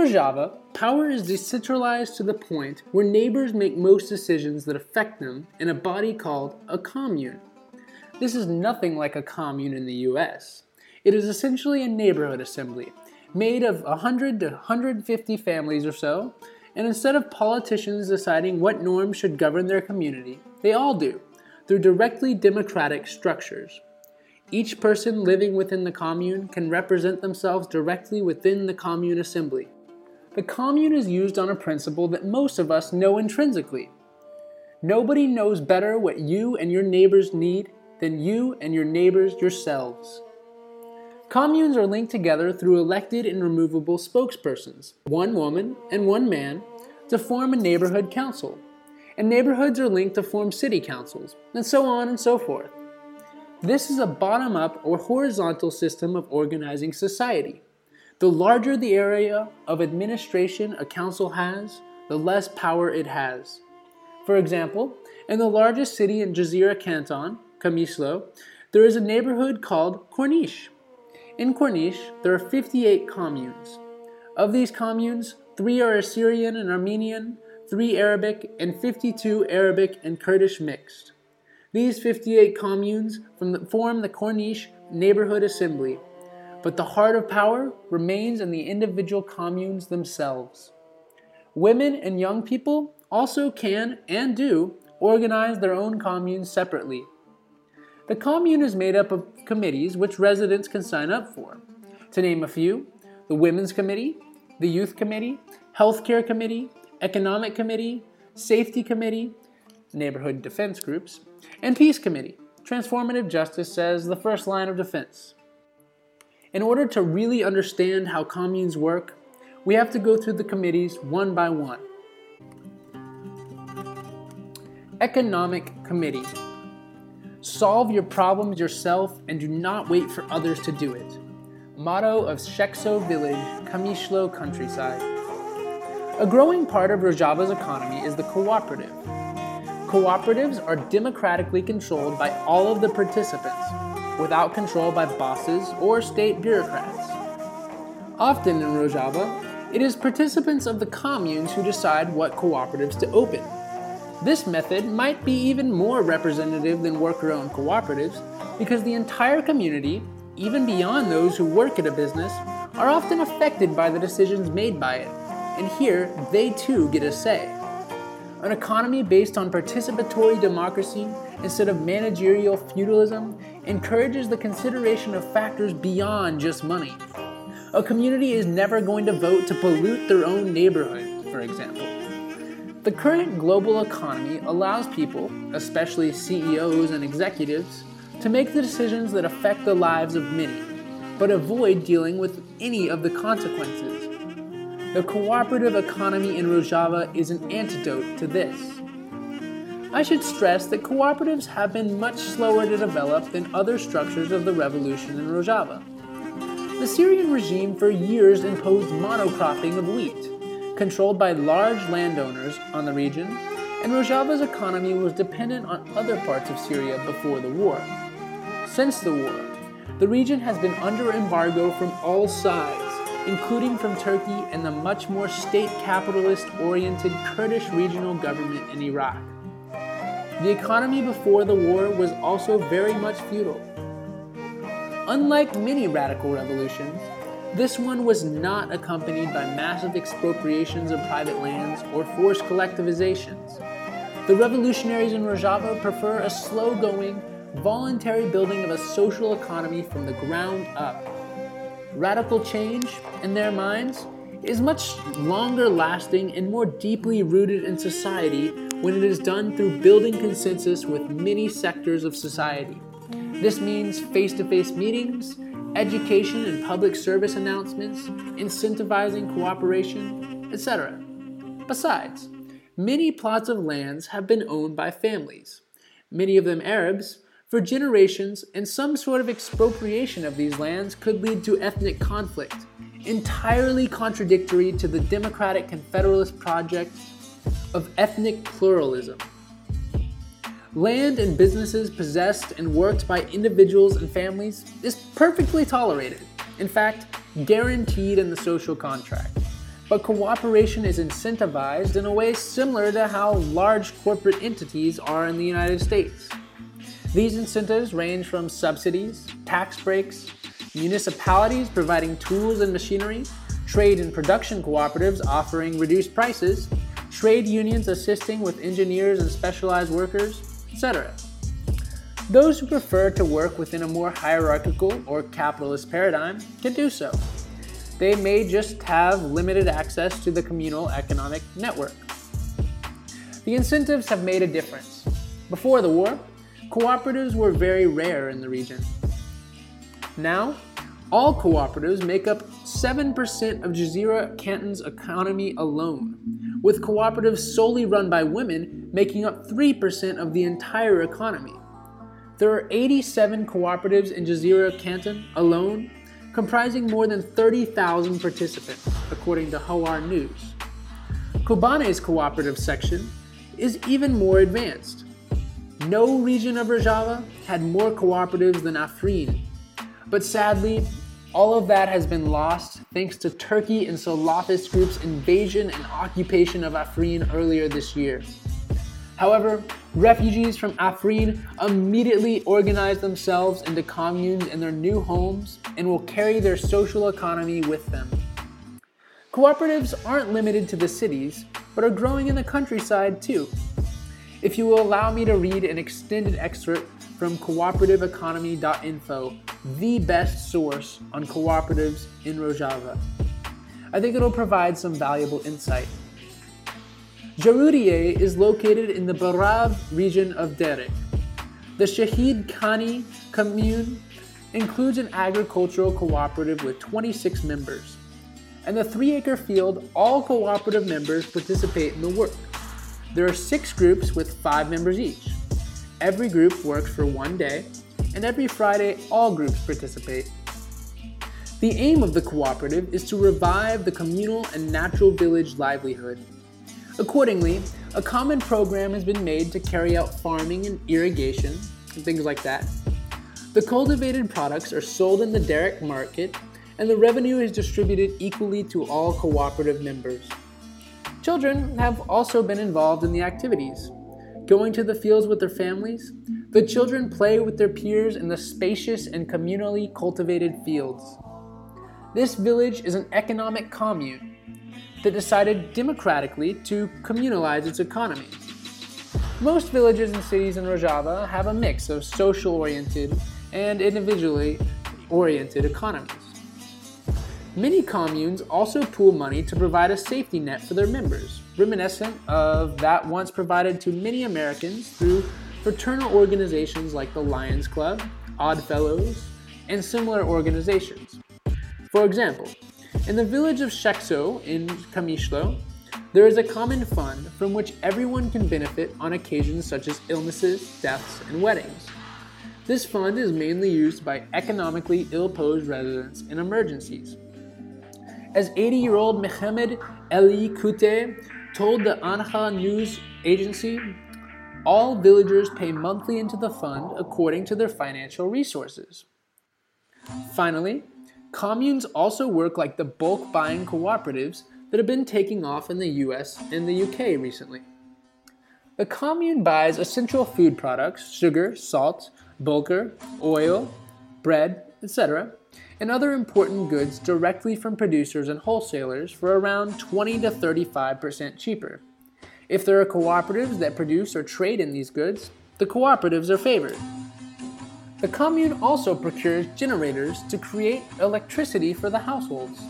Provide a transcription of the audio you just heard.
In Rojava, power is decentralized to the point where neighbors make most decisions that affect them in a body called a commune. This is nothing like a commune in the US. It is essentially a neighborhood assembly made of 100 to 150 families or so, and instead of politicians deciding what norms should govern their community, they all do through directly democratic structures. Each person living within the commune can represent themselves directly within the commune assembly. The commune is used on a principle that most of us know intrinsically. Nobody knows better what you and your neighbors need than you and your neighbors yourselves. Communes are linked together through elected and removable spokespersons, one woman and one man, to form a neighborhood council. And neighborhoods are linked to form city councils, and so on and so forth. This is a bottom up or horizontal system of organizing society. The larger the area of administration a council has, the less power it has. For example, in the largest city in Jazeera Canton, Qamishlo, there is a neighborhood called Corniche. In Corniche, there are 58 communes. Of these communes, three are Assyrian and Armenian, three Arabic, and 52 Arabic and Kurdish mixed. These 58 communes form the Corniche Neighborhood Assembly, but the heart of power remains in the individual communes themselves. Women and young people also can and do organize their own communes separately. The commune is made up of committees which residents can sign up for. To name a few, the Women's Committee, the Youth Committee, Healthcare Committee, Economic Committee, Safety Committee, neighborhood defense groups, and Peace Committee. Transformative justice says the first line of defense. In order to really understand how communes work, we have to go through the committees one by one. Economic Committee. Solve your problems yourself and do not wait for others to do it. Motto of Shekso Village, Kamishlo countryside. A growing part of Rojava's economy is the cooperative. Cooperatives are democratically controlled by all of the participants, without control by bosses or state bureaucrats. Often in Rojava, it is participants of the communes who decide what cooperatives to open. This method might be even more representative than worker owned cooperatives because the entire community, even beyond those who work at a business, are often affected by the decisions made by it, and here they too get a say. An economy based on participatory democracy instead of managerial feudalism encourages the consideration of factors beyond just money. A community is never going to vote to pollute their own neighborhood, for example. The current global economy allows people, especially CEOs and executives, to make the decisions that affect the lives of many, but avoid dealing with any of the consequences the cooperative economy in Rojava is an antidote to this. I should stress that cooperatives have been much slower to develop than other structures of the revolution in Rojava. The Syrian regime for years imposed monocropping of wheat, controlled by large landowners on the region, and Rojava's economy was dependent on other parts of Syria before the war. Since the war, the region has been under embargo from all sides including from Turkey and the much more state capitalist oriented Kurdish regional government in Iraq. The economy before the war was also very much feudal. Unlike many radical revolutions, this one was not accompanied by massive expropriations of private lands or forced collectivizations. The revolutionaries in Rojava prefer a slow going, voluntary building of a social economy from the ground up radical change, in their minds, is much longer lasting and more deeply rooted in society when it is done through building consensus with many sectors of society. This means face to face meetings, education and public service announcements, incentivizing cooperation, etc. Besides, many plots of lands have been owned by families, many of them Arabs, for generations, and some sort of expropriation of these lands could lead to ethnic conflict, entirely contradictory to the democratic confederalist project of ethnic pluralism. Land and businesses possessed and worked by individuals and families is perfectly tolerated, in fact, guaranteed in the social contract. but cooperation is incentivized in a way similar to how large corporate entities are in the United States. These incentives range from subsidies, tax breaks, municipalities providing tools and machinery, trade and production cooperatives offering reduced prices, trade unions assisting with engineers and specialized workers, etc. Those who prefer to work within a more hierarchical or capitalist paradigm can do so. They may just have limited access to the communal economic network. The incentives have made a difference. Before the war, cooperatives were very rare in the region. Now, all cooperatives make up 7% of Jazeera Canton's economy alone, with cooperatives solely run by women making up 3% of the entire economy. There are 87 cooperatives in Jazeera Canton alone, comprising more than 30,000 participants, according to Hawar News. Kobane's cooperative section is even more advanced. No region of Rojava had more cooperatives than Afrin, but sadly, all of that has been lost thanks to Turkey and Salafist groups' invasion and occupation of Afrin earlier this year. However, refugees from Afrin immediately organized themselves into communes in their new homes and will carry their social economy with them. Cooperatives aren't limited to the cities, but are growing in the countryside too. If you will allow me to read an extended excerpt from cooperativeeconomy.info, the best source on cooperatives in Rojava. I think it'll provide some valuable insight. Jarudiye is located in the Barav region of Derek. The Shahid Khani commune includes an agricultural cooperative with 26 members. And the three acre field, all cooperative members participate in the work. There are six groups with five members each. Every group works for one day, and every Friday, all groups participate. The aim of the cooperative is to revive the communal and natural village livelihood. Accordingly, a common program has been made to carry out farming and irrigation, and things like that. The cultivated products are sold in the Derek market, and the revenue is distributed equally to all cooperative members. Children have also been involved in the activities going to the fields with their families, the children play with their peers in the spacious and communally cultivated fields. This village is an economic commune that decided democratically to communalize its economy. Most villages and cities in Rojava have a mix of social oriented and individually oriented economies. Many communes also pool money to provide a safety net for their members, reminiscent of that once provided to many Americans through fraternal organizations like the Lions Club, Odd Fellows, and similar organizations. For example, in the village of Shekso in Kamishlo, there is a common fund from which everyone can benefit on occasions such as illnesses, deaths, and weddings. This fund is mainly used by economically ill posed residents in emergencies. As 80 year old Mohamed Eli Kute told the Anha news agency, all villagers pay monthly into the fund according to their financial resources. Finally, communes also work like the bulk buying cooperatives that have been taking off in the US and the UK recently. The commune buys essential food products, sugar, salt, bulgur, oil, bread, etc., and other important goods directly from producers and wholesalers for around 20 to 35% cheaper. If there are cooperatives that produce or trade in these goods, the cooperatives are favored. The commune also procures generators to create electricity for the households.